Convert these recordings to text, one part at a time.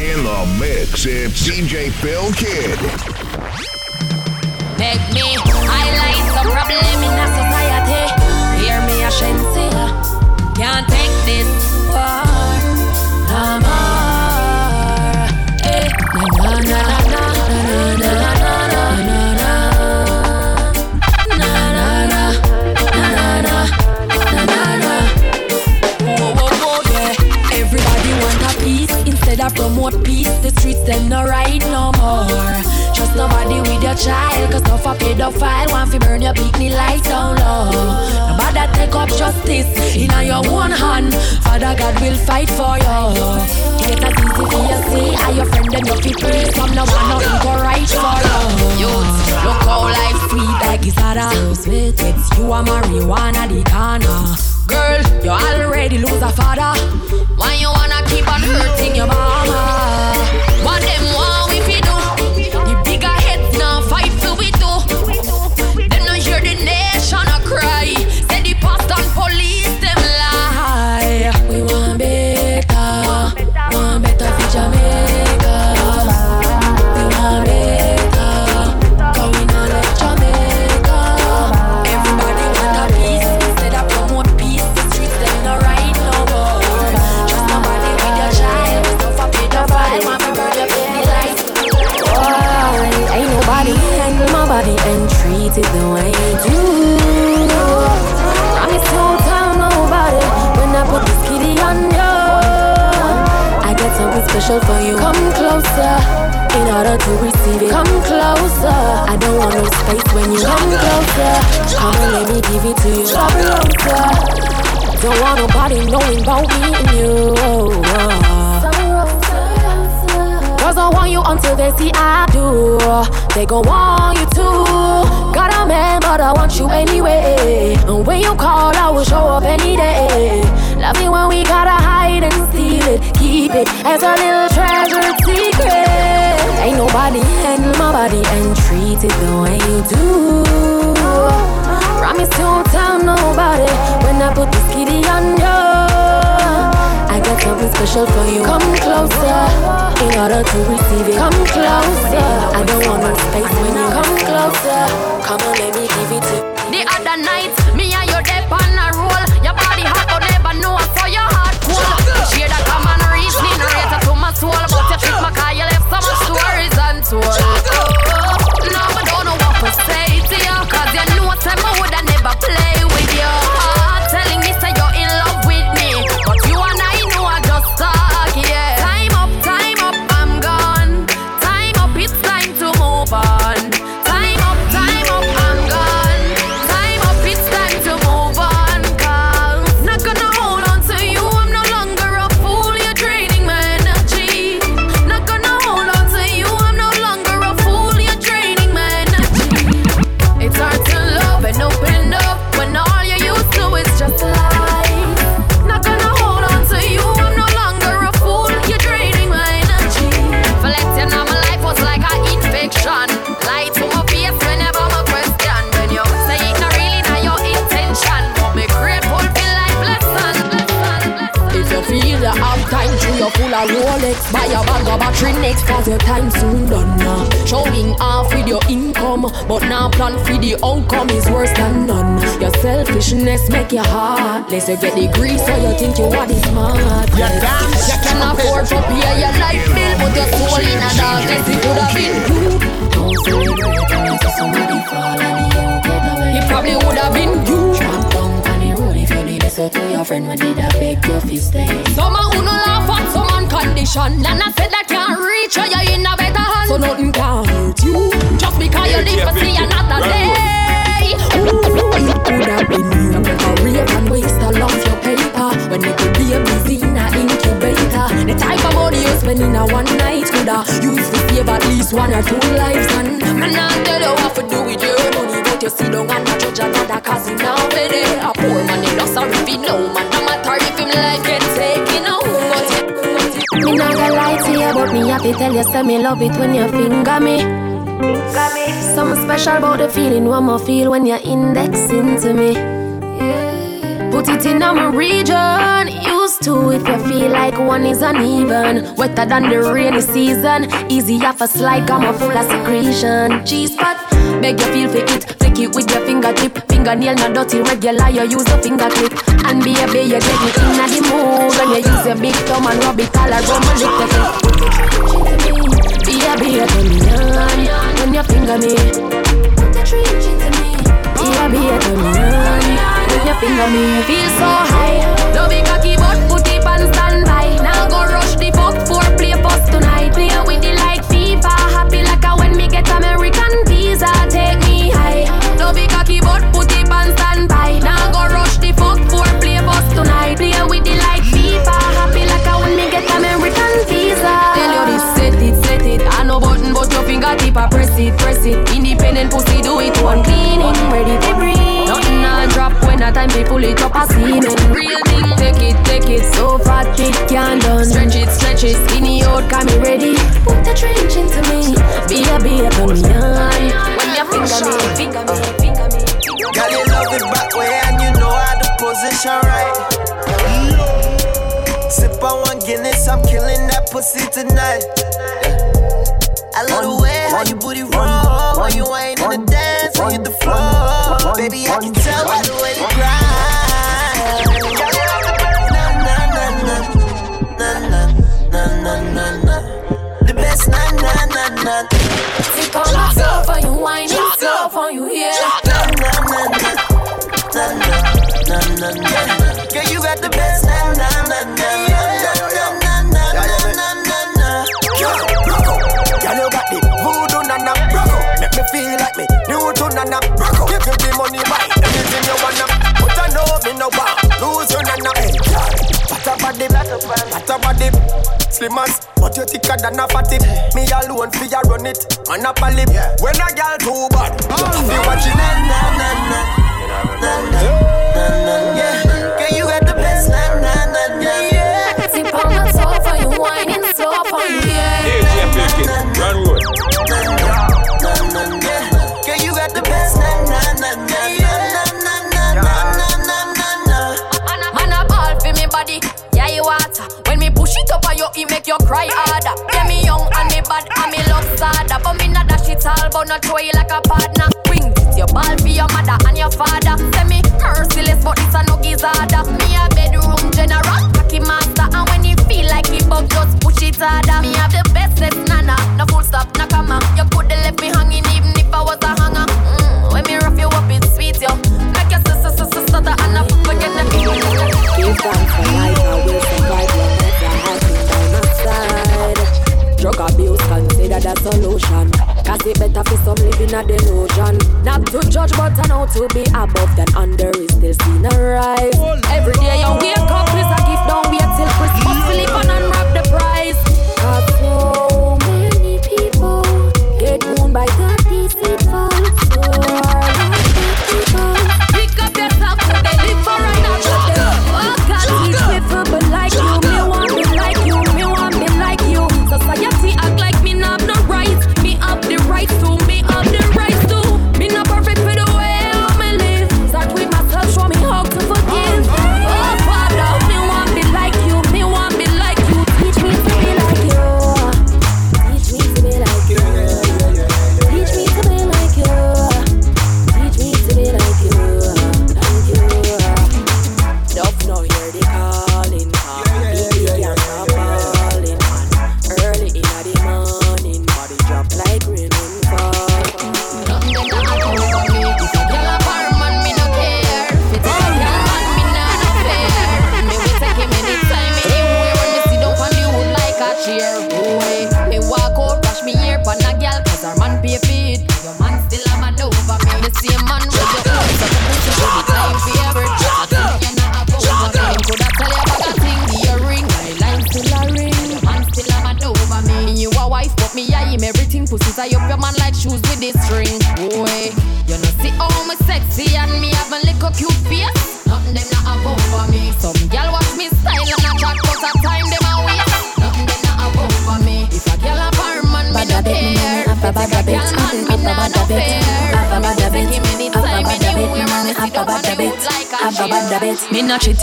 In the mix, it's DJ Phil Kidd. Make me highlight the instead promote peace. The streets them no right no more. Trust nobody with your child, cause no for pedophile. Want fi burn your bikini lights down low. Nobody take up justice in your one hand. Father God will fight for you. Get not easy for you see, how your friend them you fi pray. Some no want nothing go right for you. Youths, look how life sweet like it's So sweet, it's you and marijuana the corner. Girl, you already lose a father. Why you wanna keep on hurting your mama? Special for you. Come closer in order to receive it. Come closer. I don't want no space when you come closer. Come and let me give it to you. Come closer. Don't want nobody knowing about me and you. Girls don't want you until they see I do. They gon' want you too. Got a man, but I want you anyway. And when you call, I will show up any day. Love it when we gotta hide and steal it. Keep it as a little treasured secret. Ain't nobody handle my body and treat it the way you do. Promise you won't tell nobody when I put this kitty on you. I got something special for you. Come closer in order to receive it. Come closer. I don't want no space when you come closer. Come on, let me give it to you. The other night, cause your time soon done now Showing off with your income But now plan for the outcome is worse than none. Your selfishness make you heartless. You get the grease so you think you are the smart You dance, You can afford to pay your life bill, but your soul in a darkness. It could have been you. Don't celebrate until somebody fall and you. get away It probably would have been you. Tramp down on the road if you did it so to your friend when did I beg your fist stay? Some who no laugh at some condition, and I said that can't reach you. You're in a better hand. So nothing can hurt you Just because you live to see another day. It could have been you A rape and waste a lot your paper When you could be a busy in a incubator The type of money you spend in a one night Coulda used to save at least one or two lives And Man, I tell you what to do with your money. but you sit down and a judge another cause he now Now, baby, a poor man, he not sorry if he man. No matter if him like get taken me not gonna lie to you, but me happy tell you, say me love it when you finger me. Finger me. Something special about the feeling one more feel when you're indexing to me. Yeah. Put it in my region. Used to if you feel like one is uneven. Wetter than the rainy season. Easy off a slide, I'm a full of secretion. Cheese pot Beg you feel for it, flick it with your fingertip. Fingernail not dirty, regular, you use a finger clip. And be a baby, you get me in the mood. When you use your big thumb and rub it all around my lick it. Be a baby, turn me on. turn your finger me. Be a baby, turn me on. turn your finger me. Feel so time me pull it up a semen. Real thing, take it, take it. So fat, it can done. Stretch it, stretch it. Skinny out, got me ready. Put the trench into me. Be a be a me. When you finger me, finger me, finger me. Girl, you love it back way and you know how to position right. Mm. Sip on one Guinness, I'm killing that pussy tonight. I love the way how you booty roll, how you ain't in the dance, how you the floor. Baby, I can slim as But you thicker than a fatty Me alone fi a run it. Man a palip yeah. When a gal too bad oh, You watching na na na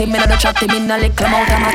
Cheating, me not chatting, me not lick them out of my.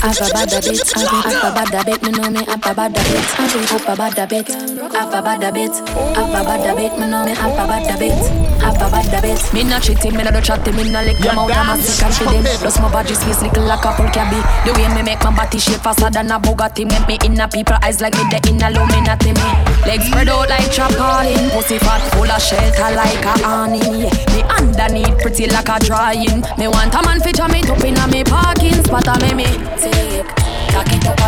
Have a bad bit, have a bad bit, me know me a bad bit, have a bad bit, have a bad bit, have a bad bit, me know me have a bad bit, have a bad bit. Me not cheating, me not do chatting, me not lick them out of my sick and them. Plus my body space little like a can be. The way me make my body shape faster than a Bugatti, make me in a people eyes like me the in a Illuminati me. Legs spread out like trampoline, pussy fat full of shelter like a honey. Me underneath pretty like a drying. Me want a man feature me up in a me parking spot a me me take. Cock it up a.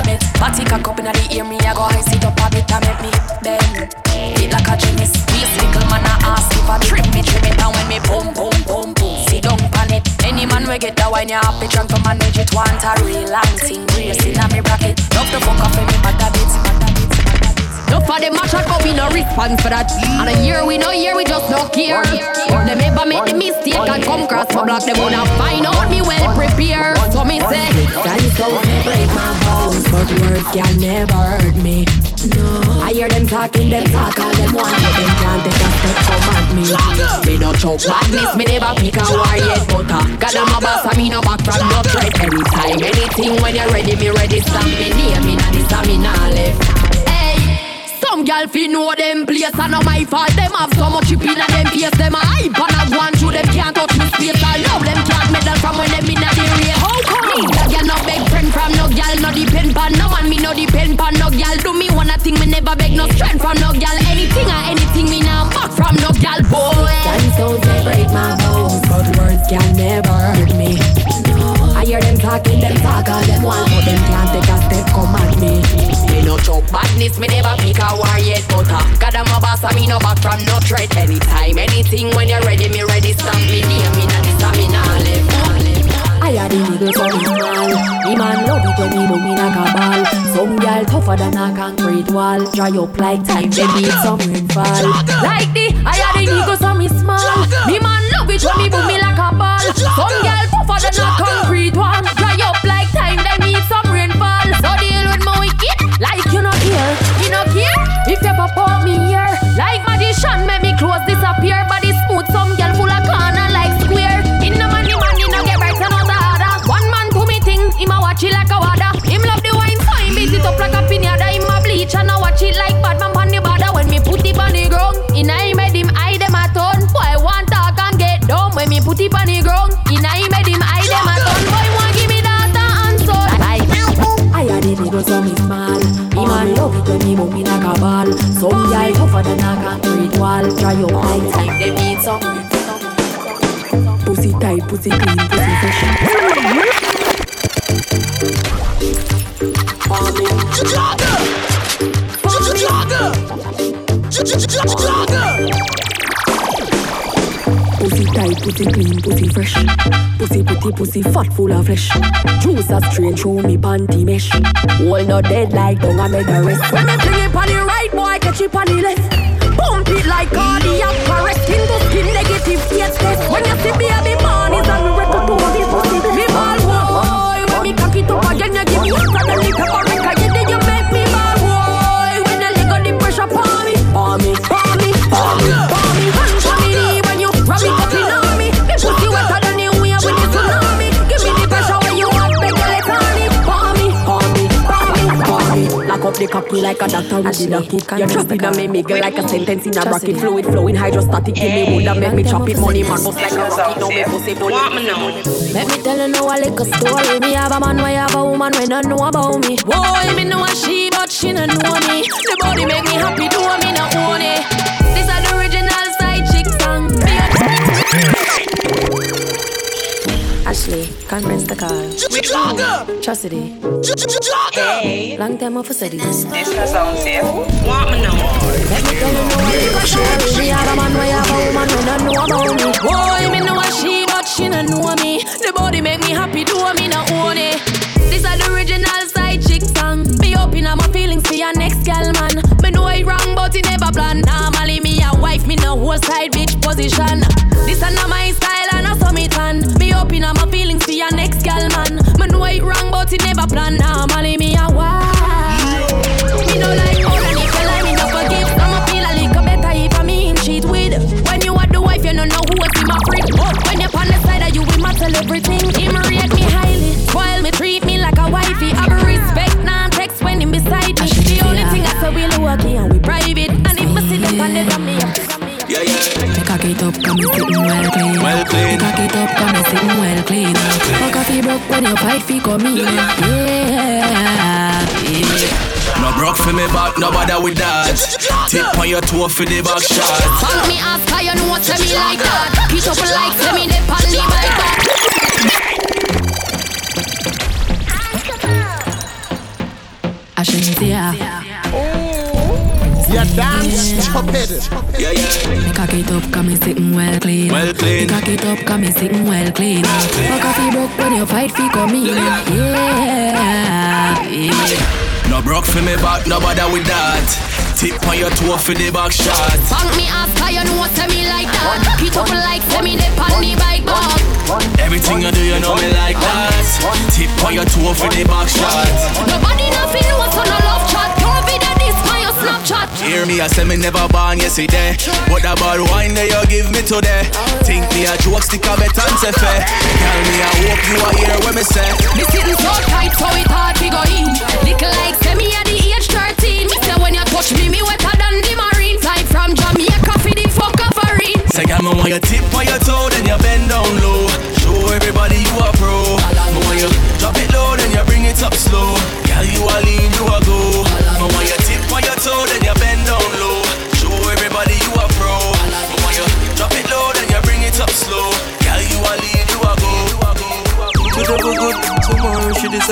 Body cock up inna the ear, me I go high sit up a bit and make me bend. Feel like a gymnast. Waist little man a ask if I trim me, trim it down when me boom, boom, boom, boom. Sit down pan it. Any man we get that wine, you happy drunk to manage it. Want a real long thing, brace inna me bracket. Love the fuck off me mad a for them mash out, but we no response for that. And a year we no year, we just no care. Them ever make the mistake and come cross my block, they wanna find out me well prepared. So me say, Guys don't break my bones, but words can never hurt me. No, I hear them talking, them talk all them want, but them can't take a step come at me. Me no choke badness, me never pick a war yet, but uh, God I'm a boss, I me no back from no threat. Anytime, anything when you're ready, me ready, stamp me name, me nah this, me nah left. Some gal fi know them place and not my fault. Them have so much chip in them face. Them a hype and a go through them can't touch me space. I love them can't medal from when them in a the race. How come me? That gal no beg friend from no gal, no depend pan no man. Me no depend pan no gal. Do me one a thing me never beg no strength from no gal. Anything or anything me now back from no gal. Boy, Dance don't break my bones, but words can never hurt me. I hear them talking, them talk all them want, but them can't take a step come at me. Me no choke badness, me never pick a war yet, but uh, God I'm a boss, I me no back from no threat. Anytime, anything, when you're ready, me ready, stop me near me, nah this, me nah live. I had the niggas so small. Me man love it when me boom in a cabal. Some girl tougher than a concrete wall. Dry up like time, they need some rainfall. Like the, I had the niggas so me small. Me man love it when me boom me like a ball. Some girl tougher than a concrete wall. Pussy clean, pussy fresh. Pussy tight, pussy clean, pussy fresh. Pussy pretty, pussy fat, full of flesh. Juice a straight through me panty mesh. All not dead like dung a mega rest. When me fling it on the right, boy, catch it on the left. Pump it like cardiac arrest. Skin to skin, negative state test. When you see baby man, is on the record to the pussy. Me ball boy, when me cock it up again, you give me hotter than the paprika. Lock up the cocky like a doctor with the Ashley, ducky. can You're you and a- make me girl like a sentence in a Trust bracket. Fluid flowing hydrostatic. Give me wood and make me chop it. Money man bust like a rocket. No me pussy bully. Let me tell you now a little story. Me have a man, we have a woman, we don't know about me. Boy, me know a she, but she don't know me. The body make me happy, do me not own it. Ashley, conference the call. Chastity. Eh? Long time off for cities. Let me tell you now a little story. Me have a man, we have a woman, we don't know about me. Boy, me know a she, but she don't know me. The body make me happy, do me not own it. This is the original side chick song. Me open up my feelings for your next gal man. Me know it wrong, but it never plan. Normally me a wife, me no whole side bitch position. plan now, Molly me a why. Me no like all and like me no forgive. Some feel a little better if I mean cheat with. When you are the wife, you don't know who is my freak. When you on the side, you will matter everything. Him rate me highly, while me treat me like a wifey. I respect now, text when him beside me. The only thing I say we low key and we private. And if I see them on the me, yeah yeah. Me cock it up, come sitting well clean. Well clean. Me cock it up, come sitting broke when you fight for come in. Yeah, yeah. No broke for me back, no bother with that. Tip on your toe for the back shot. Follow me ask how you know what tell me like that. Piece up like tell me they pan the bike back. Ashensia. You dance stupid. Yeah, yeah. Me cock it up, come me sitting well clean. Well clean. Me cock it up, come me sitting well clean. Fuck off you broke when you fight for come in. Yeah, yeah. No broke for me back, no bother with that. Tip on your toe for the back shot. Funk me ask how you know what tell me like that. Piece up like tell me they pan the bike back. Everything you do, you know me like that. Tip on your toe for the back shot. Nobody nothing know so no love chat. Don't Snapchat. Hear me, I say me never born yesterday. But that bad wine that you give me today. Think me a joke, stick a bet and say fair. Tell me I hope you are here when me say. Me sitting so tight, so it hard to go in. Little like say me at the age 13. Me say when you touch me, me wetter than the marine. Fly from Jamaica for the fuck of a ring. Say, girl, me want you tip on your toe, then you bend down low. Show everybody you a pro. Me want you drop it low, then you bring it up slow. Girl, you a lean, you a go.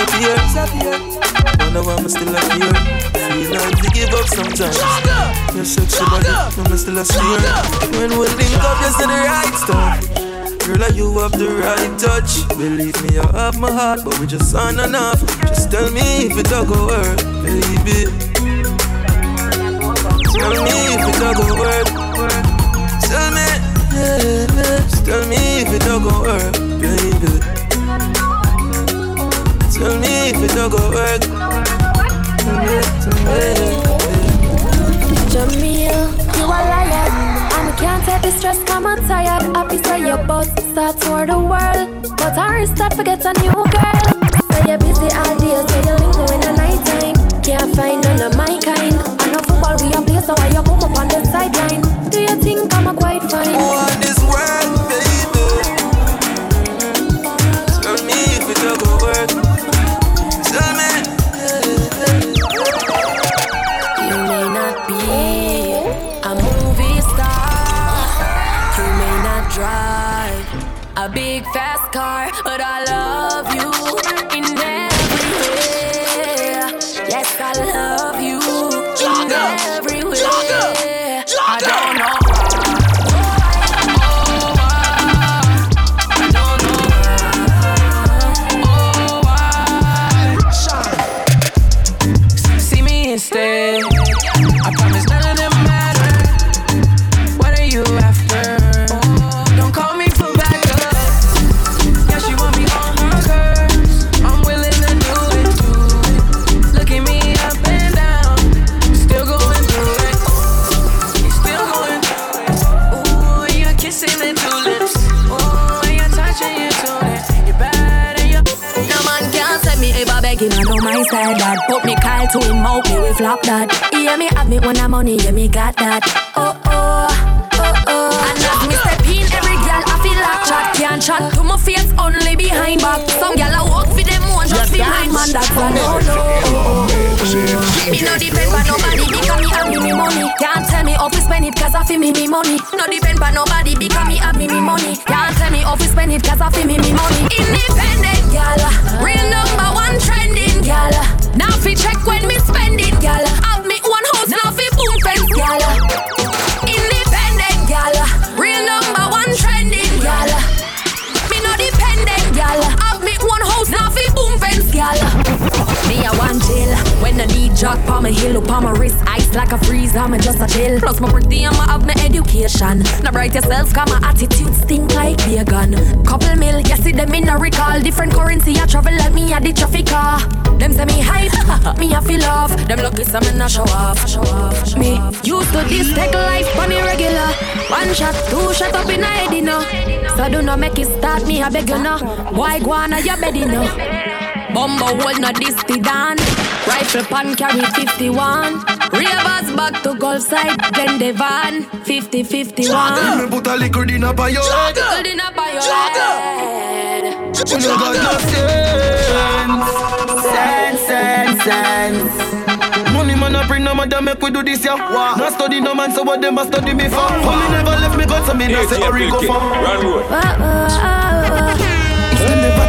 Disappear. Wonder why I'm still up here. Feel like to give up sometimes. Your sexy body, I'm still a steer. When we link up, you say the right stuff. Girl, like you have the right touch. Believe me, you have my heart, but we just aren't enough. Just tell me if it don't go work, baby. Tell me if it don't go work. Tell me, yeah, yeah. Just tell me if it don't go work, baby. Tell me if it don't go work. Tell me, tell me. Jamil, you a liar. I can't take the stress, I'm tired. Happy say your boss start toward the world. But I start forget a new girl. Say you're busy all day, say you link in the night time. Can't find none of my kind. I know football we a play, so why you come up on the sideline? Do you think I'm a quite fine? want this world, but I love you we flop that. Yeah, me have me when I'm money, yeah, me got that. Oh, oh, oh, oh. And as me step in, every girl I feel like chat Can't chat to my face, only behind back. Some girl I walk for them one, just behind man, that's a no, no Me no depend on nobody because me have me me money. Can't tell me how to spend it cause I feel me me money. No depend on nobody because me have me me money. Can't tell me how to spend it cause I feel me me money. Independent gal, real number one trending gal. Now fi check when me spend fence gal Independent real number one trending Me no dependent Have me one house, boom me a one chill When I need jock pa my heel up on my wrist. Ice like a freeze, I'm just a chill. Plus my pretty and my have my education. Now bright yourself, cause my attitude stink like vegan Couple mil, you see them in a recall. Different currency, I travel like me at the traffic car Them say me hype, me I feel off. Them lucky some in a show off. Show off show Me used to this take life on regular. One shot, two shot up in a head, you know. So do not make it start me, I beg you know. Why go on, your bed, you know. Bumbo hold not this the dan. Rifle pan carry 51. Ravers back to Gulf side, then the van. 50-51. Me put a liquor in a by your head. Good in a by your head. You know got no sense. Sense, sense, sense. Money man a bring no matter make we do this yeah. Wow. No study no man so what them a study me for. For me never left me God so me not say hurry go for. Run road. If them never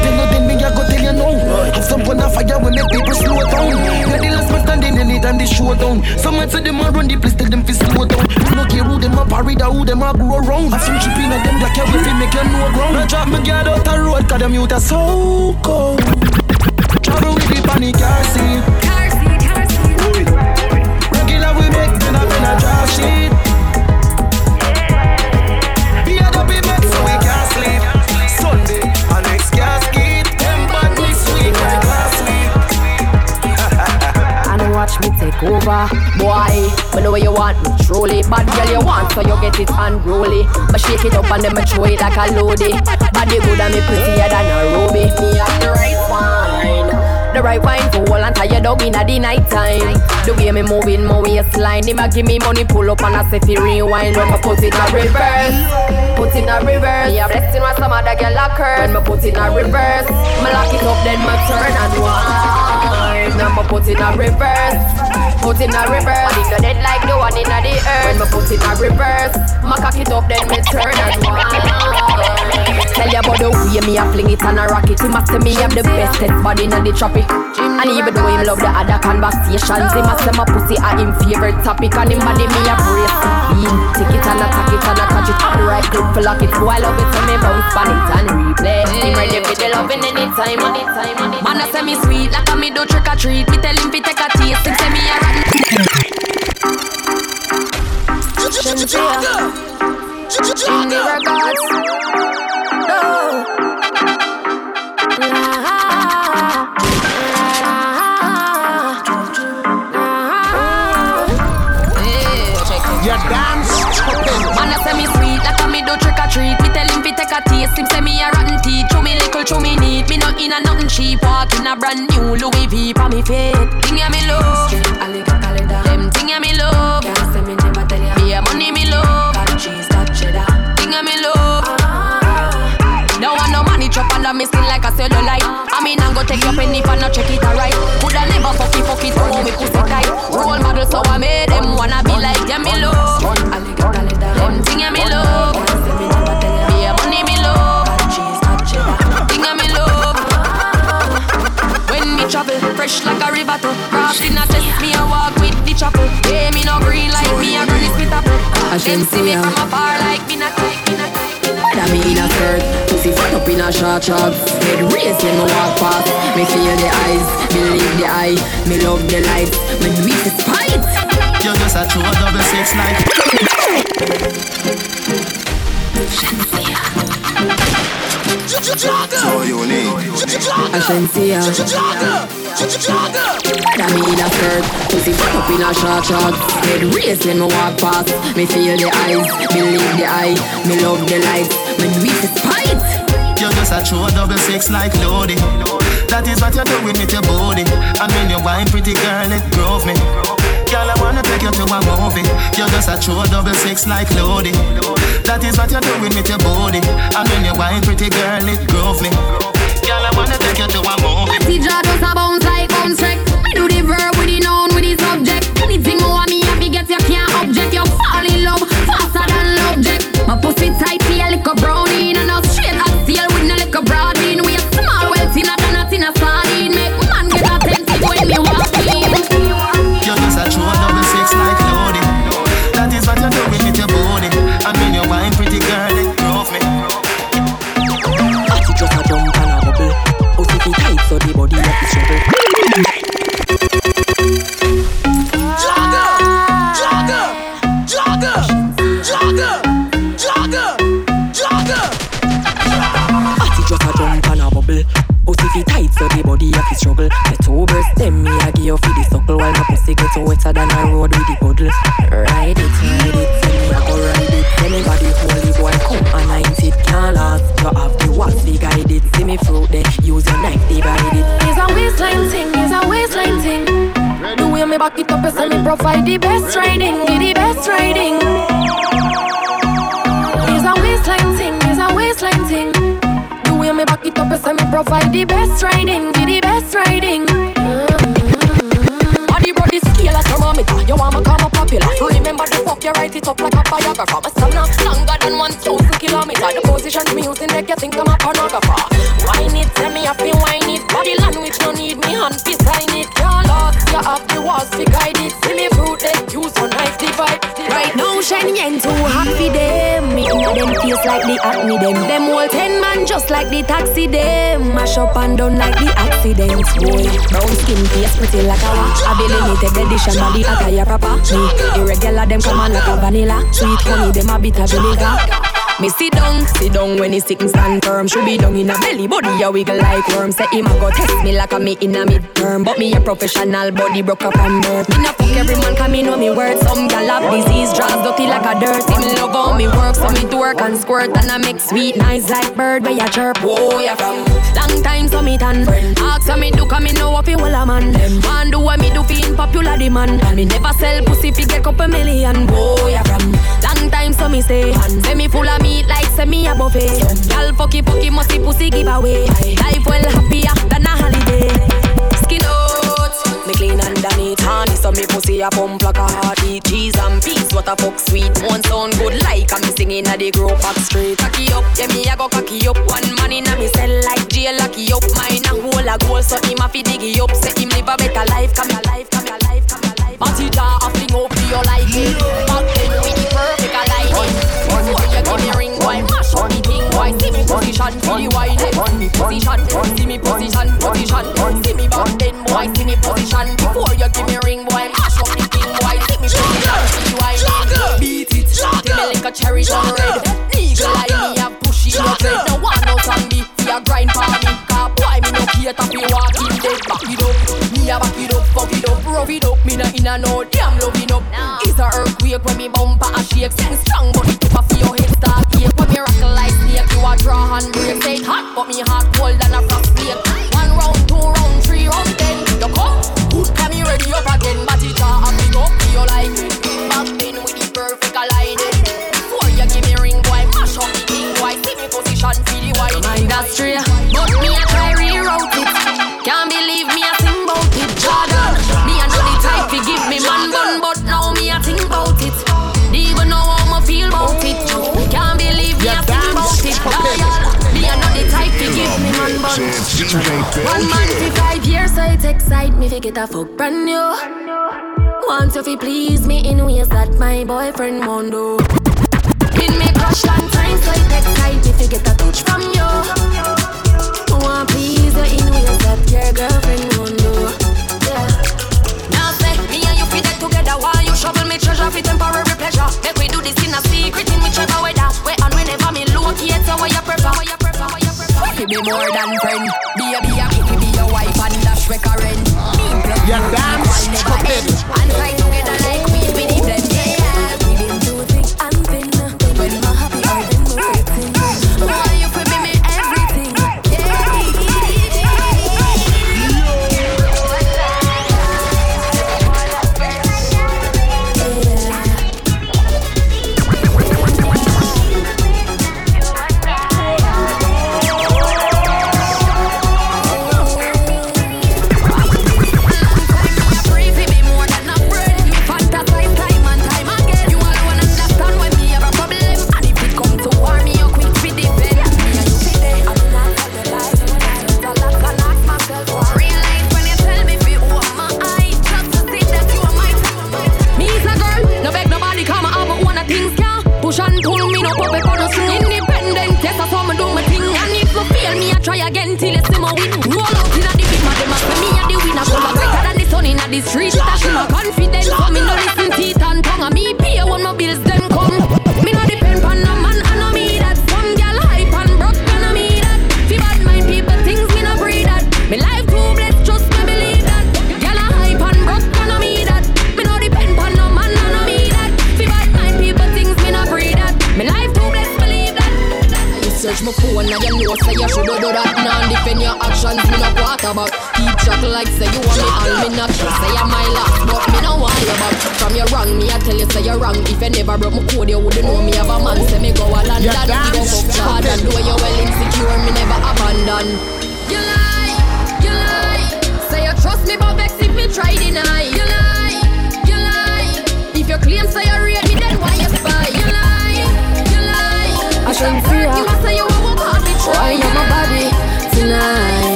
now. Have some fun a fire when make people slow down. Yeah, the last man standing anytime they show down. Someone say them a run the place tell them fi slow down. You no care who them a parry da who them a grow round. Have some chipping at them yeah we fi make you know ground. Now drop me guard out the road 'cause them youth are so cold. Travel with the panic car seat. Regular we make then I been a drop shit. Be a up in bed so we can't sleep. Sunday and next casket. Over. Boy, me know what you want, me truly. Bad girl you want, so you get it unruly. But shake it up and then me throw it like a loadie. Body good and me prettier than a ruby. Me have the right wine. The right wine for all and your dog in the night time. The way me moving my waistline, him a give me money, pull up and I say fi rewind when me put it in reverse. Put it in reverse. Me a blessing when some other girl a curse. When me put it in reverse, me lock it up then me turn and wind. Now me put it in reverse. Put in a reverse. And it dead like the one in the earth. When me put in a reverse, me cock it up then me turn and wind. Tell you about the way me a fling it and a rock it. Him a say me have the bestest body in the tropic. And even though him love the other conversations, him a say my pussy a him favorite topic. And him body me a brace the beam. Take it and attack it and a catch it. Up the for lock it. So I love it when me bounce pan it and replay. Him ready for the loving anytime, anytime, anytime. Man a say me sweet like a me do trick or treat. Me tell him fi take a taste. Him say me a rotten. In the treat. Me tell him fi take a taste. Him say me a rotten teeth. Chew me little, chew me neat. Me not in a nothing cheap. Walk in a brand new Louis V for me fit. Thing ya me love. Them thing ya me love. Can't say me never tell ya. Me a money me love. Got cheese, got cheddar. Thing ya me love. Don't want no money chop under me skin like a cellulite. I mean I'm go take your penny for no check it alright. Coulda never fuck it, fuck it, oh me pussy tight. Role model so I made them wanna be like them me love. Them thing ya me love. Travel, fresh like a river to Craft in a test, me a walk with the chapel Hey, me no green like me a granny spit apple Them see me from afar like me not like me not like me not Whether me in a skirt, pussy fat up in a short shorts. Head raised when me walk past. Me feel the eyes, believe the eye. Me love the lights, me do it despite You're just a true double six like. So unique. Ashensia Whether me in a skirt, pussy fat up in a short shorts Head raised when me walk past Me feel the eyes, believe the eye Me love the lights, me do it despite You're just a true double six like Lodi. That is what you're doing with your body. And when you're wine, pretty girl, it drove me. Girl, I wanna take you to a movie. You're just a true double six like Lodi. That is what you're doing with your body. And when you're wine, pretty girl, it drove me. I wanna take you to a movie. See jaw just a bounce like bounce wreck. Me do the verb with the noun with the subject. Anything more me happy get you can't object. You fall in love faster than object. My pussy tight, my get wetter than a road with the puddle Ride it, ride it, tell me I go ride it Anybody holy boy come and night it can't last You have the watch the guide it See me fruit there, use your knife divide it It's a waistline thing, it's a waistline thing. The way me back it up, is me provide the best riding, give the best riding. It's a waistline thing, it's a waistline thing. The way me back it up, you me provide the best riding, be the best riding. You write it up like a biographer. My stamina longer than one thousand kilometer. The position me using make you think I'm a pornographer. Wine it, tell me I feel wine it. Body language no need me hand fi sign it. Can't lost you have the walls fi guide it. See me fruit that use for knife divide. Right now shiny and too happy them. Face like the acne them. Them all ten man just like the taxi them. Mash up and done like the accidents boy. Brown skin face pretty like a watch. I be limited edition body attire proper. Me irregular them come on like a vanilla. Sweet honey them a bit of vinegar. Me sit down, sit down when he sick and stand firm. Should be down in a belly, body a wiggle like worm. Say him a go test me like a me in a midterm. But me a professional, body broke up and birth. Me not fuck every man, come me know me word. Some gal have disease, draws dirty like a dirt. Me love how me work, so me twerk and squirt and I make sweet nice like bird where ya chirp. Oh, Whoa, ya from long time so me tan. Ask how me do, come me know what fi wall a man. Man do what me do in popular demand. And me never sell pussy fi get couple million. Oh, Whoa, ya from long time so me say. And say me full of meat like me a buffet. Y'all fucky fucky musty pussy giveaway. Life well happier than a holiday. Skin out, me clean underneath honey so me pussy a pump like a heartbeat. Cheese and peas, what a fuck sweet. One sound good like I'm singing at the grow back street. Cocky up, yeah me a go cocky up. One man in a me cell like jail locky up. Mine a hole a goal so him a fi diggy up. Say him live a better life, come your life, come your life, come your life. Matty jaw a fling up your like it. Position, see the wine, see me position, see me position, position. See me back then, boy, see me position. Before you give me ring, boy, mash up the thing, boy. See me position, see the wine, beat it. Give me like a cherry on red. Eagle eye, me a pushy your dread. No one out on me, fi a grind for me. Car boy, me no care to be walking dead. Back it up, me a back it up, fuck it up, rough it up. Me no inna no damn loving up. It's a earthquake when me bumper a shake. Sing strong, but it up for your head start ache. When me rock like a draw hand break. Say hot, but me heart cold than a frost flake. Excite me to get a fuck brand new. Want to fi please me in ways that my boyfriend won't do. Been me crush long time, so it excite me to get a touch from you. Want please you in ways that your girlfriend won't do. Yeah. Now say me and you fit it together while you shovel me treasure for temporary pleasure. Make we do this in a secret in whichever weather. Where and whenever me locate, so what you prefer? What you prefer? What you prefer? Fi be more than friend. Me plus Yeah,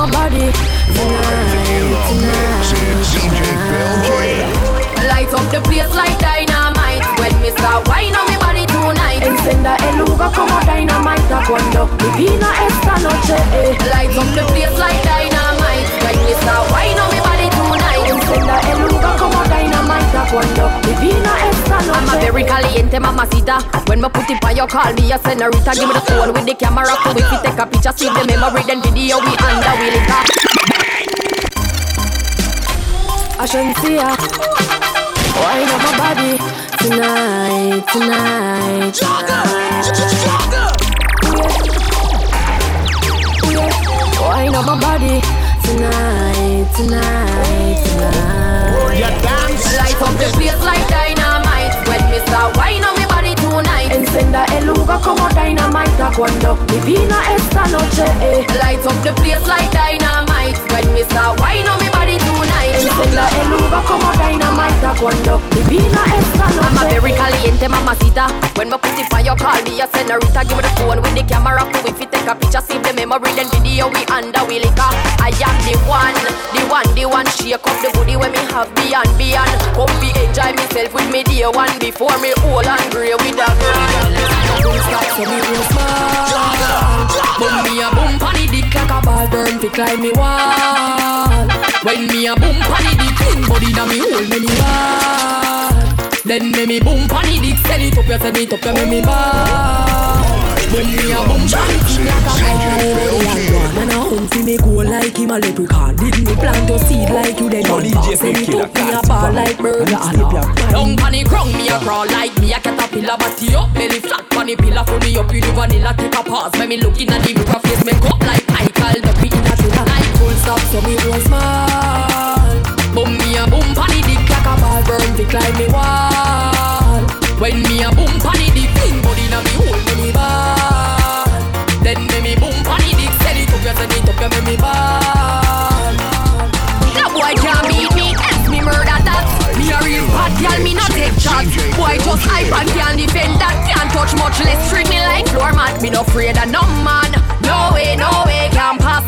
my body tonight, DJ Bill Light up the place like dynamite. When me start wine on me body tonight. Encenda el lugar como dynamite. Cuando mi vida esta noche eh. Light up the place like dynamite. When me start wine on me body tonight. Encenda el lugar como dynamite Cuando mi vida esta I'm a very caliente mamacita When me put it on you call me a senorita. Give me the phone with the camera So we can take a picture Save the memory then video we under we link up. I shouldn't Why not my body. Tonight, tonight, tonight. Why not my body tonight, tonight, tonight. You dance. Light up the place like dynamite. When me start wine on me body tonight. Encenda el lugar como dynamite. Cuando mi vida esta noche eh. Light up the place like dynamite When me start wine on me body tonight. Encenda el lugar como dynamite Cuando mi vida esta I'm a noche very caliente mamacita When it on you call me a senorita. Give me the phone with the camera Cool if you take a picture Save the memory then video we under we liquor I am the one, the one, the one. Shake up the booty when me have beyond, beyond. Come be enjoy myself with me day one. Before me old and grey with a girl. Don't stop so me go smile Boom me a boom panny dick like a ball burn Fi climb me wall When me a boom panny dick Clean body na me hold me the wall Then me me boom panny dick Send it up ya send it up ya me me ball When me a boom panny like a ball Man. A hunt me like him a leprechaun. Didn't me plant to seed like you then on Send it up me a ball like burger Down panny crown me a crawl like me a caterpillar. Body up belly flat panny pillar. Full me up with the vanilla Take a pause. When me look in the mirror Face me up like Michael. The beat in a thriller Like full stop so me go small Boom me a boom panny dick like a ball burn Fi climb me wall When me a boom panny dick Clean body na me hold me ball Then me me boom panny dick Send it up ya send it up ya me me ball No boy can't beat me, else me murder that. Me a real bad girl, me not take shots. Boy just hype and can't defend that. Can't touch much less treat me like floor mat. Me no afraid of no man. No way, no way,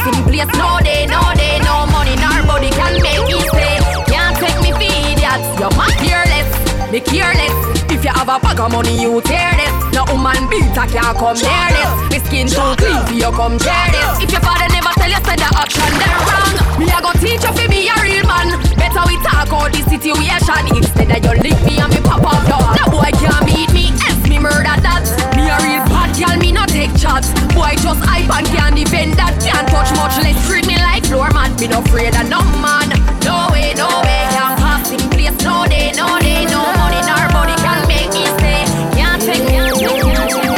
in place. No day, no day, no money, nor body can make me stay. Can't take me for idiots. You're my fearless, me careless. If you have a bag of money, you tear this. No woman beater can't come near this. Me skin too clean for you come tear this. If your father never tell you said the action then wrong, me a go teach you fi be a real man. Better we talk out the situation instead of you lick me and me pop off door. No boy can't beat me, else me murder that. Me a real bad girl, me no shots. Boy just hype and can't defend that. Can't touch much less treat me like floor mat. Me no afraid of no man. No way, no way, can't pass in place. No day, no day, no money, nor body can make me stay. Can't take, can't take, can't take.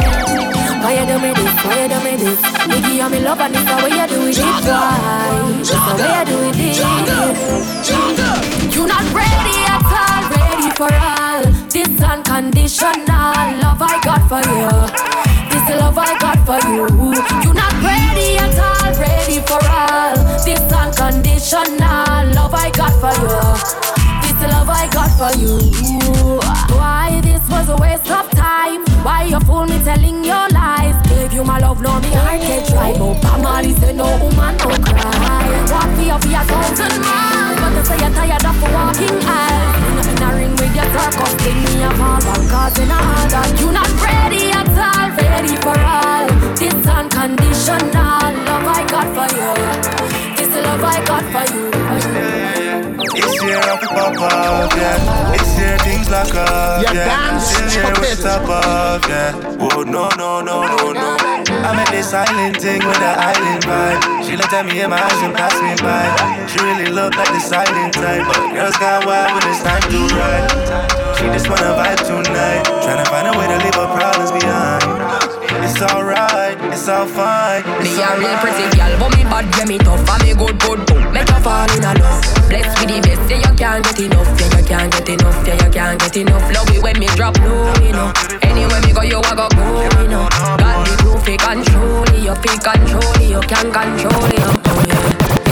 Why you do me this? Why you do me this? Nigga, I'm in love and it's the way you do it. Why? It's the way you do it. You not ready at all, ready for all. This unconditional love I got for you. Love I got for you. You're not ready at all, ready for all. This unconditional love I got for you. This love I got for you. Why this was a waste of time? Why you fool me telling your lies? Gave you my love, no me heart get. But Bob Marley said no woman no cry. Walk for you for a thousand miles, but they say you're tired of walking aisles. In a, in a ring with your circus, sting me a fall back cause in a that you're not ready at ready for all. This unconditional love I got for you. This love I got for you. It's here up pop up, yeah. It's here things like up, You yeah. dance, Still here stupid. with top up, yeah. Oh no no no no no. I met this silent thing with the island vibe. She looked at me in my eyes and passed me by. She really looked like the silent type, but girls got wild when it's time to ride. She just wanna vibe tonight, tryna find a way to leave her problems behind. Real pretty girl, but me bad, yeah me tough, and me good, good, boom. Make you fall in love. Blessed with the best, yeah you can't get enough, yeah you can't get enough, yeah you can't get enough. Love it when me drop low, you know. Anywhere me go, you a go go, you know. Got the proof, fi control it, you fi control it, you can control it, oh yeah.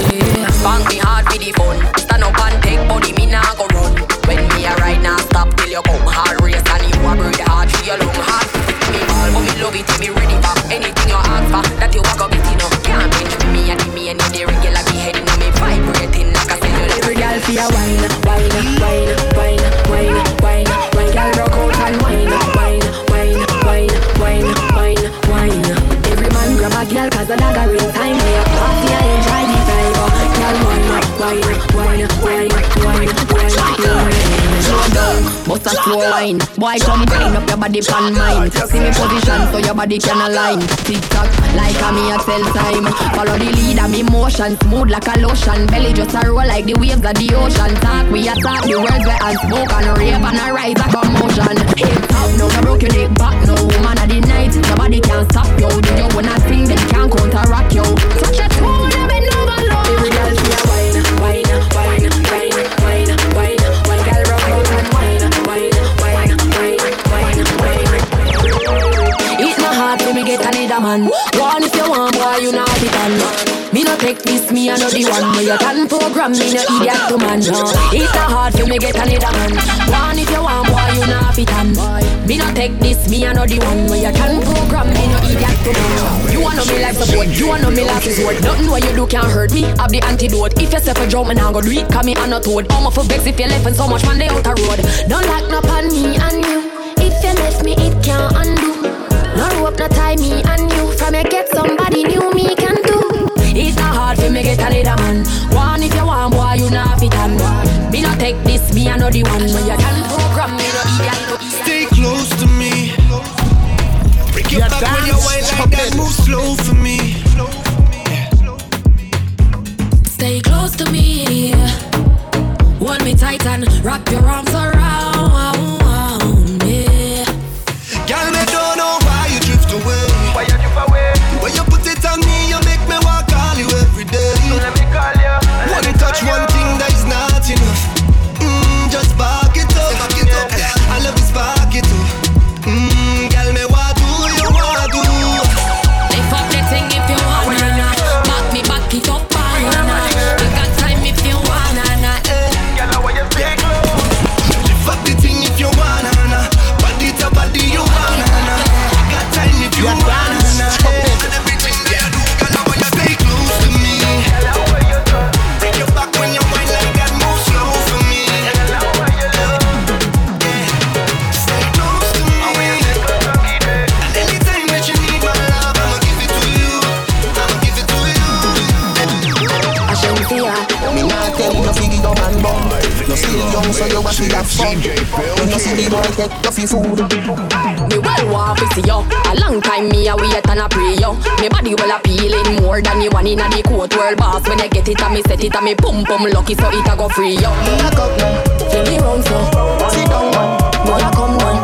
yeah. Bang me hard with the phone, stand up and take body, me nah go run. When me a ride, now stop till you come hard race and you a breathe hard, for your lung hard. Me ball, but me love it, me ready for anything you ask for. That you a go get enough, can't bench me and me and the regular be heading on me vibrating like a cellular. Every girl fi a wine, wine, wine, wine, wine, wine, wine. Girl rock out and wine, wine, wine, wine, wine, wine, wine. Every man grab a girl 'cause the a real time. We a party and enjoy the vibe. Girl wine, wine, wine, wine, wine, wine, wine. Slow down, bust a slow wine. Boy, come grind up your body pan mine. See me position so your body can align. Tick tock, like a me tell time. Follow the lead of me motion, smooth like a lotion. Belly just a roll like the waves of the ocean. Talk, we a talk the words we and smoke and a rise a commotion. Hip top, no, no broke your neck back, no woman of the night. Nobody can stop you. Did you wanna sing? Them can't counteract you. Touch man. One if you want, boy, you not it on. Me no take this, me I know the one where you can program me no idiot to man. No. It's not hard for me get another man. One if you want, boy, you not fit on. Me no take this, me I know the one where you can program me no idiot to man. You wanna me life support, you wanna me life is what. Nothing what you do can't hurt me. I've the antidote. If you say for drum, me nah go do it. Cause me I not toad. I'm for vex if you left and so much man they out the road. Don't like no me and you. If you left me, it can't undo. No rope, no tie me and you. From you get somebody new, me can do. It's not hard for me get another man. One if you want, boy, you not fit on. Me not take this, me I know the one. Where you can program me, no idiot, no. Stay close to me. Break your Yeah, back when you dance, wine like that. Move slow for me. Stay close to me. Hold me tight and wrap your arms around fi food. Me well want to see you. A long time me a wait and a pray you. Me body well appealing more than you one inna the court world boss. When I get it and me set it and me pum pum lucky so it a go free you. Back up now, Feel me round so. sit down man, Boy a come down.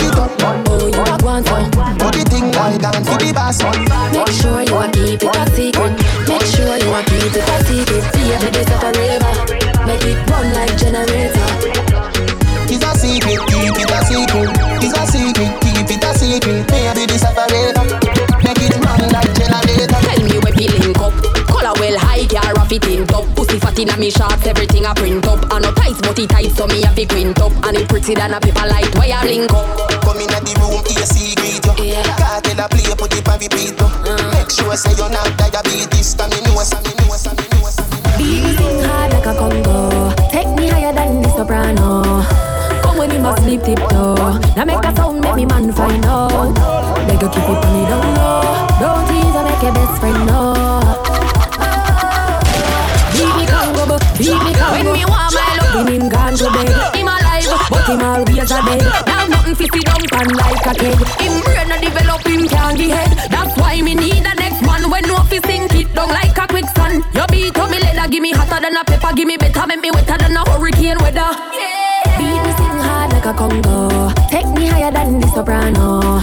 get up man. Oh you a go on so. Do the thing like that for the boss man. Make sure you a keep it a secret. Make sure you a keep it a secret. Baby this a forever. Make it run like generator. It's a secret, a secret. It's a secret, keep it a secret. Maybe this a forever. Make it run like generator. Tell me where we link up. Color well high, car off it in top. Pussy fat inna me shots, everything I print up. I no tight, but it tight, so me have to print up. And it pretty than a paper light, where I link up. Come in the room, AC greet you. Yeah. Kartel a play, put it on repeat you. Uh. Make sure say you're not diabetes. Stand me must sleep tiptoe. Now make a sound, make me man find out. Beg you keep it on me down low. Don't tease or make your best friend know. Beat me Congo, beat me Congo. When me want my love, him gone to bed. Him alive, but him always a dead. Now nothing fi sit down pan like a kid. Him brain a develop, him can't get head. That's why me need a next man when no fi sink it down like a quicksand. You beat up me leather, give me hotter than a pepper, give me better, make me wetter than a hurricane weather. Like a Congo. Take me higher than the soprano.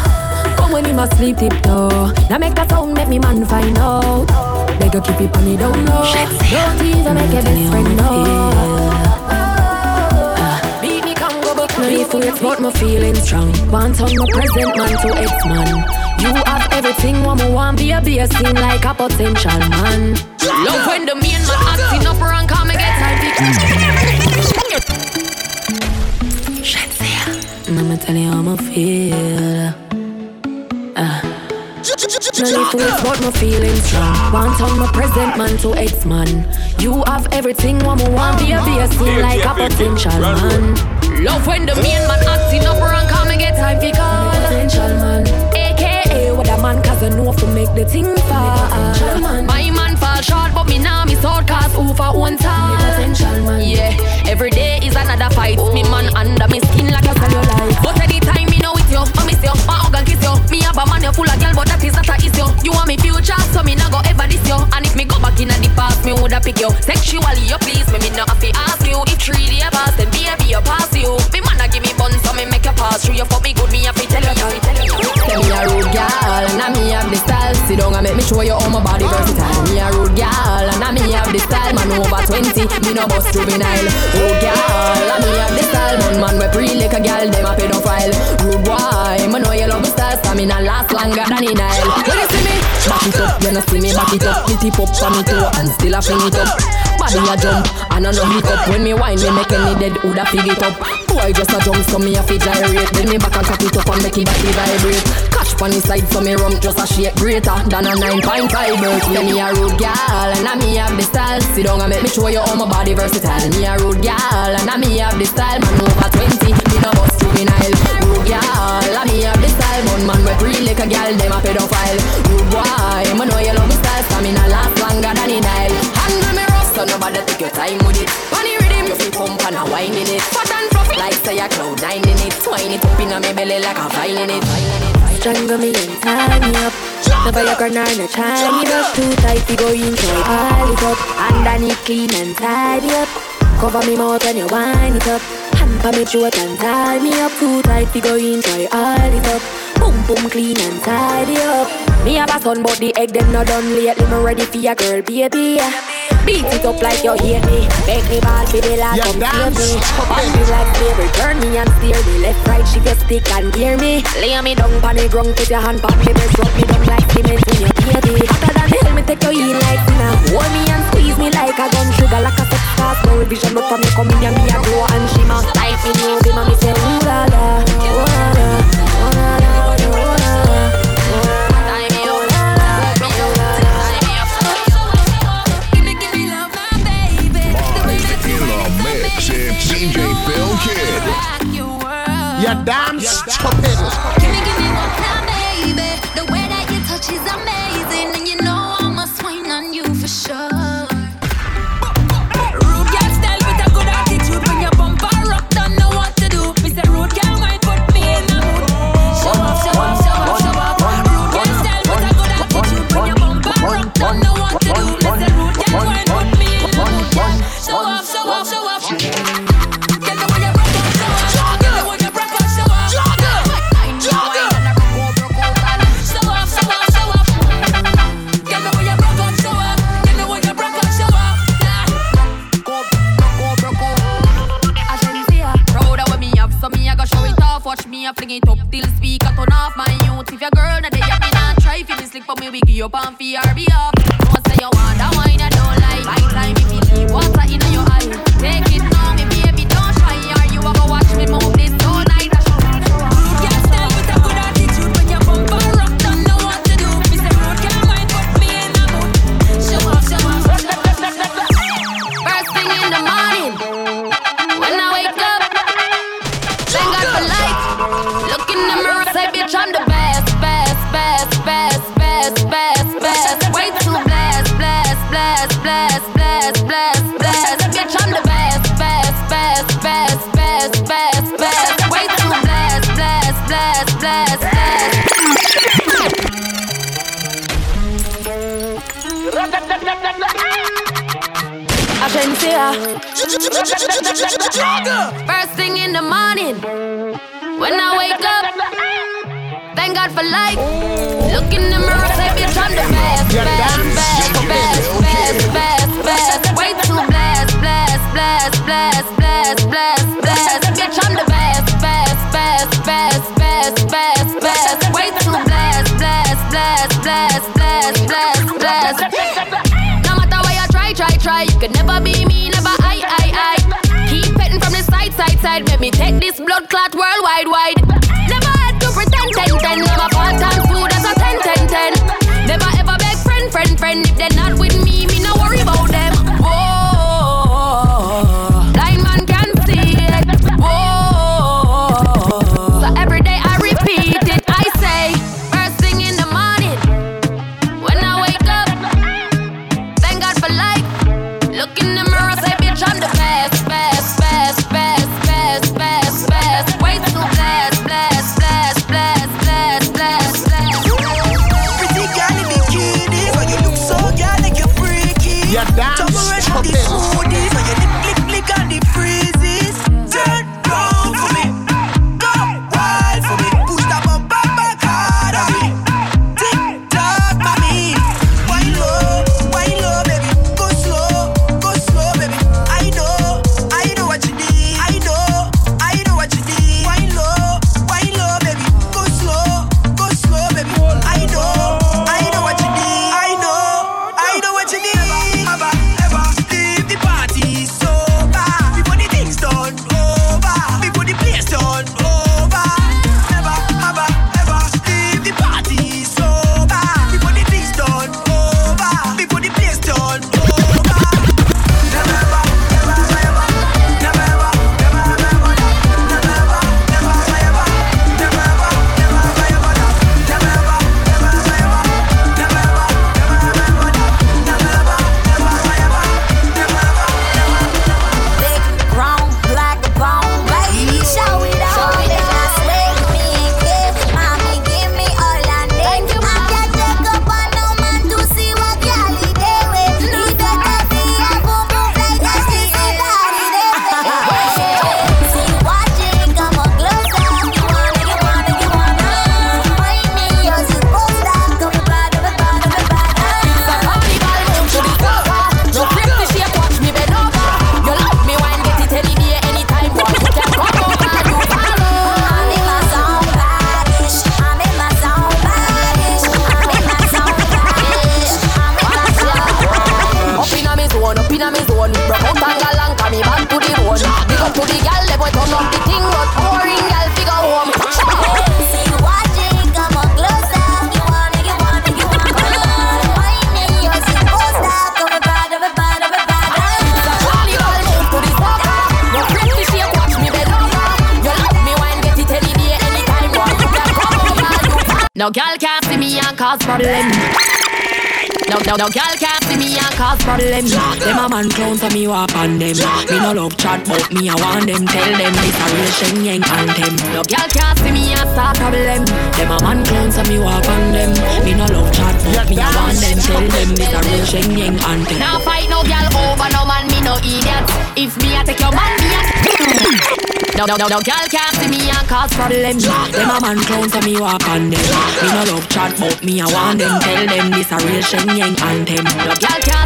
Come when him a a sleep tiptoe. Now make a sound, make me man find out. Beg you keep it on the down low. Don't even make your best friend know. Beat me Congo, but no need for it, but my feeling strong. Want on my present man to ex man. You have everything, one more want be a be a scene like a potential man. Love when the main man acting up wrong, come and get time to. Mm. Shots here. I'ma tell you how I feel. Uh. No need for it, but my feelings strong. One time my present man to ex man. You have everything, one more want be a be a scene like a potential man. Love when the main man acting up wrong, come and get time to call. Potential man. AKA what a man, cause I know for make the thing fall. My man fall short, but me now me sword cause who for one time. Yeah, every day is another fight. Me man under me skin like a cellulite. But anytime me know it's you, I miss you, uh-uh. Have a man you full of girl, but that is not a issue. You want me future, so me not go ever diss you. And if me go back in the past, me woulda pick you. Sexually, you please me, me not have to ask you. If three day pass, then baby you pass you. Me man a give me bun, so me make you pass through. You fuck me good, me have to tell you. Tell me a rude girl, and I me have the style. Sit down and make me show you all my body versatile. Me a rude girl, and I me have the style. Man over 20, me no bust juvenile. Rude girl, and me have the style. Man, man we pre like a girl, them a pedophile. Rude boy, me know you love my style. Stamina last longer than in Nile. When you see me, back it up. You know see me back it up. Me tip up on me toe and still a fling it up. Body a jump, and I no hiccup. When me whine, me make any dead woulda fig it up. Boy just a jump, so me a fi gyrate. Then me back and cock it up and make it body vibrate. Catch pon the side, so me rump just a shake greater than a 9.5 bird. Yeah, me a rude girl, and I me have the style. Sit down and make me show you all my body versatile. Me a rude girl, and I me have the style. Man over 20, me no bust juvenile. Rude girl, and me have the style. Bun man we pre like a girl, them a pedophile. Rude boy, me know you love my style. Stamina last longer than the Nile. Handle me rough, so nobody take your time with it. Funny rhythm, you feel pump and a wine in it. Fat and fluff like say a cloud nine in it. Twine it up in a me belly like a vine in it. Strangle me and tie me up. Your corner, no try me brush too tight. We go in, try pile it up. Underneath clean and tidy up. Cover me mouth when you wind it up. Pa me throat and tie me up too tight. We go in, try all it up. Boom boom clean and tidy up. Me have a son, but the egg them not done lately. Me ready for your girl, baby. Beat it up like you hate me. Make me ball for the last come save me. On me like slavery. Turn me and steer me. Left, right, she just stick and gear me. Lay me down on the ground, put your hand on me breast. Rub me down like cement in your baby. Hotter than hell, me take you in like sinner. Hold me and squeeze me like a gun sugar, like a sex fast. No revision, but for me come in and me a grow and shimmer. Life in you, be me say ooh la la, ooh la la, ooh la la, You damn stupid. For life. Look in the mirror, say, bitch, I'm the best, best, best, best, best, best, best. Way too blessed, blessed, blessed, blessed, blessed, blessed, blessed. Bitch, I'm the best, best, best, best, best, best, best. Way too blessed, blessed, blessed, blessed, blessed, blessed, blessed. No matter what you try, try, try, you can never be me, never I, I, I. Keep petting from the side, side, side. Let me take this blood clot worldwide, wide. Tell them this a real Shenyeng anthem. Now fight no gal over no man, me no idiot. If me I take your man, me I. No, no, no, no, gal can't see me and cause problem. Them a man clown so me walk on them. Me no love chat but me I want them. Tell them this a real Shenyeng anthem. No gal can't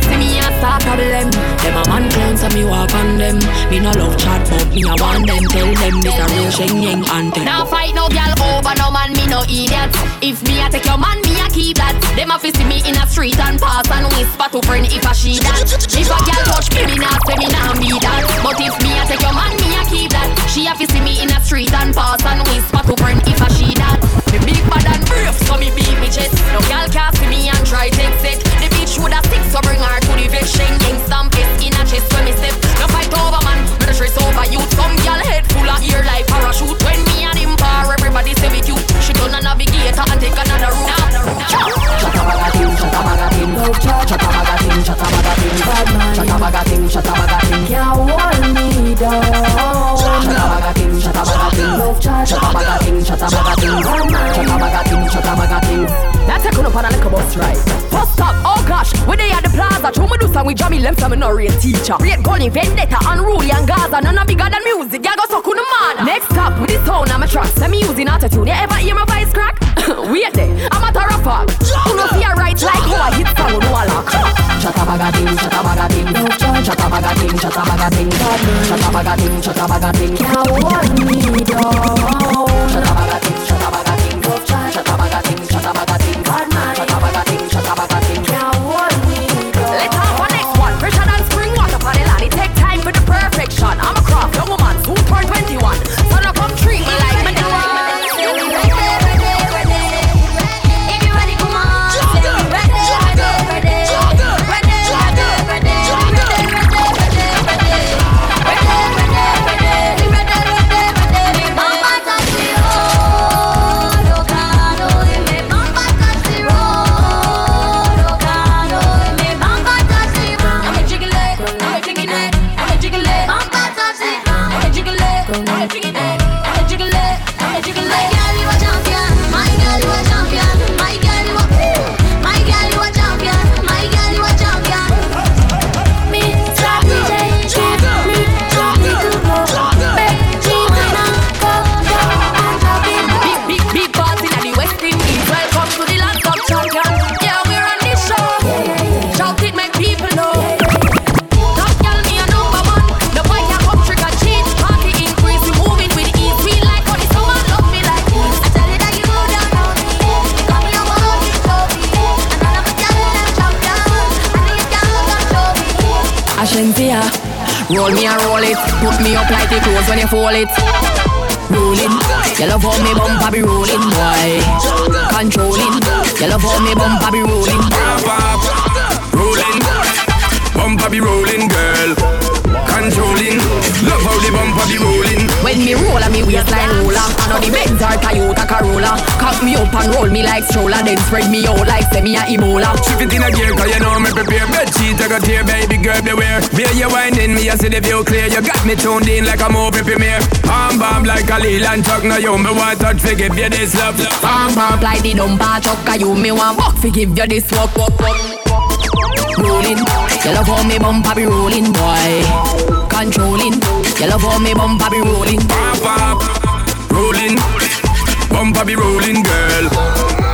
see start problem. Them a man clown so me walk on them. Me no love chat but me I want them. Tell them this a real Shenyeng anthem. Now fight no gal over no man, me no idiot. If me I take your man, me I keep that. Them a fi see me in a street and pass and whisper to friend if I she that. If a gal touch me, me not say me nah be that. But if me I take your man, me I keep that. She a fi see me in a street and pass and whisper to friend if I she that. Me big bad and brave, so me beat me chest. No gal can't see me and try take set. The bitch woulda stick, so bring her to the. Shenyeng stamp it in a chest when me step. No fight over man, no stress over you. Some gal head full of ear like parachute. When me and him par, everybody say me cute. She done a navigator and take another route. Chatabagating, chatabagating, chatabagating, chatabagating, chatabagating, chatabagating, Can't hold me down. Chatabagating, chatabagating, chatabagating, chatabagating, chatabagating, chatabagating. Now take on up on a little bus ride. Bus oh gosh, we they the plaza. True, me do some with Jamie Lem, so me no real teacher. Rate Gully, Vendetta, Unruly and Gaza. None of bigger than music, y'all go on the man. Next stop with this sound, I'm a track. Send me using attitude. You ever hear my voice crack? Wait there, I'm a fact. You know fear right like how I hit song up, I ding, shut up, I ding, shut up, I ding, shut up, me tuned in like a movie premiere Arm bomb like a Leland truck Now you me want touch, fi give you this love. Farm pump like the dumper truck Cause you me want buck fi give you this walk, walk, walk Rolling, you love how me bumper be rolling, boy. Controlling, you love how me bumper be rolling. Pop, pop, rolling. Bumper be rolling, girl.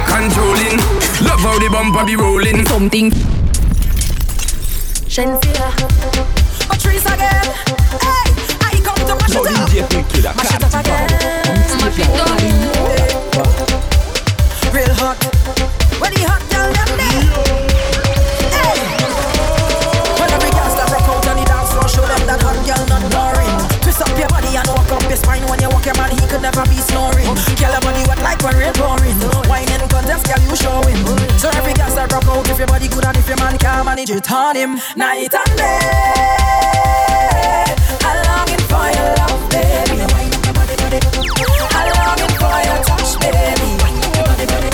Controlling, love how the bumper be rolling. Something. Shenseea. Patrice again. Hey, I come to mash it up. Mash it up again. Mash it up. Real hot. When the hot girl them there. Hey. When every girl start rock out on the dance floor, show them that hot girl not boring. Twist up your body and walk up your spine. When you walk your man, he could never be snoring. Girl, body wet like when rain pouring. Whining contest, girl, you showing. So every girl start rock out if your body good and if your man can't manage it on him. Night and day. I'm longing love, baby. Longing for your touch, baby.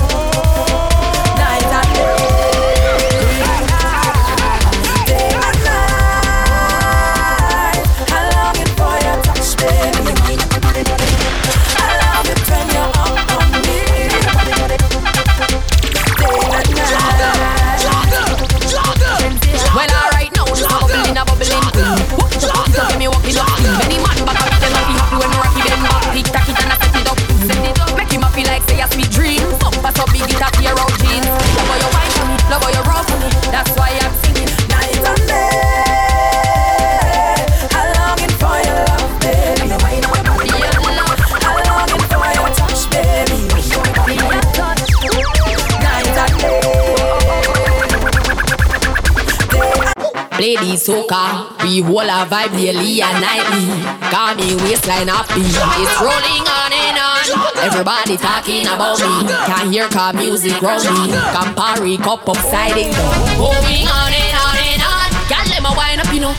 The soca, we hold a vibe daily and nightly. Got me waistline happy, it's rolling on and on. Everybody talking about me, can't hear car music round me. Campari cup upside it, going on and on and on. Can't let my wine up, you know.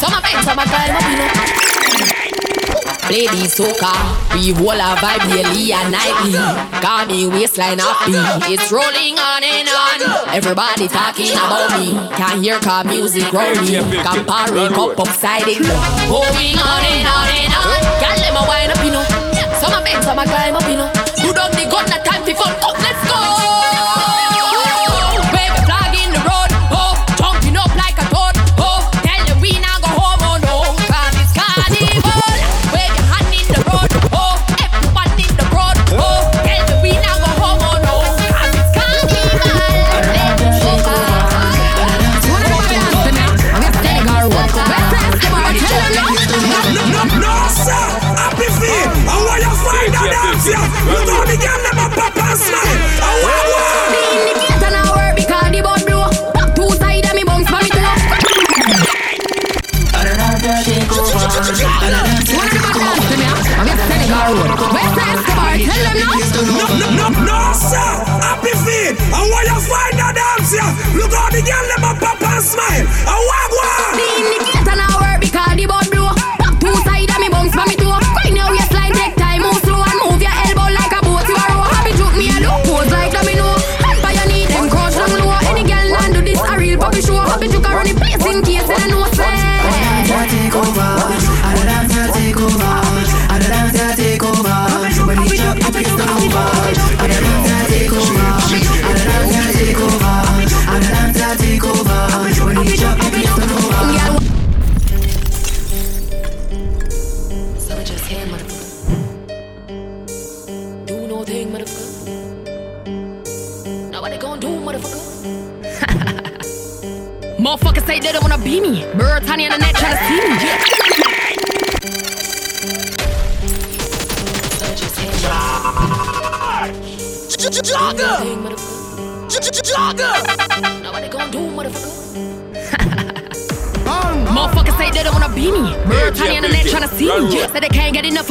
Some of it, some of climb up, you know. Play the soca, we hold a vibe daily and nightly. Got me waistline happy, it's rolling on and on. Everybody talking about me, can't hear car music me. Campari cup upside it, going on and on and on. Can't let my wine up, you know. Some of it, some of climb up, you know. You don't need gun, not time for fun. Oh, smile. A oh,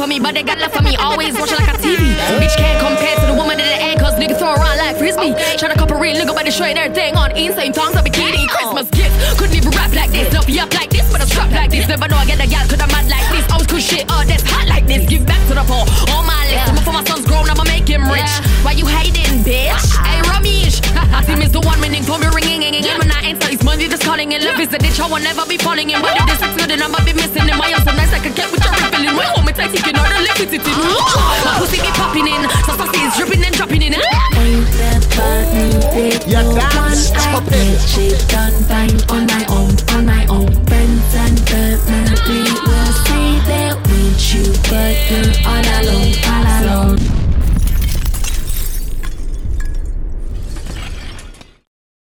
can't get enough of me, but they got love for me. Always watching like a TV. Bitch can't compare to the woman that they ain't, cause niggas throw around like frisbee. Tryna a real nigga, but they showing everything on insane tongues I be bikini. Christmas gifts. Couldn't even rap like this. Be up like this, but I'm strapped like this. Never know I get a gal, cause I'm mad like this. Always cool shit, oh, that's hot like this. Give back to the poor. All my list. Yeah. For my son's grown, I'ma make him rich. Why you hating, bitch? Ah. Hey, Ramesh. I see, Miss the one minute phone be ringing. And man, I answer, it's money just calling and love is a ditch. I will never be falling in. But if this is good, then I'ma be missing in. My so nice, I can get with taking all the liquid it in. My pussy be popping in. So is dripping and dropping in. Ain't that me, babe? Yeah, no that's one I get shit done fine on my own, on my own. Friends and family will say that with you, but you're all alone.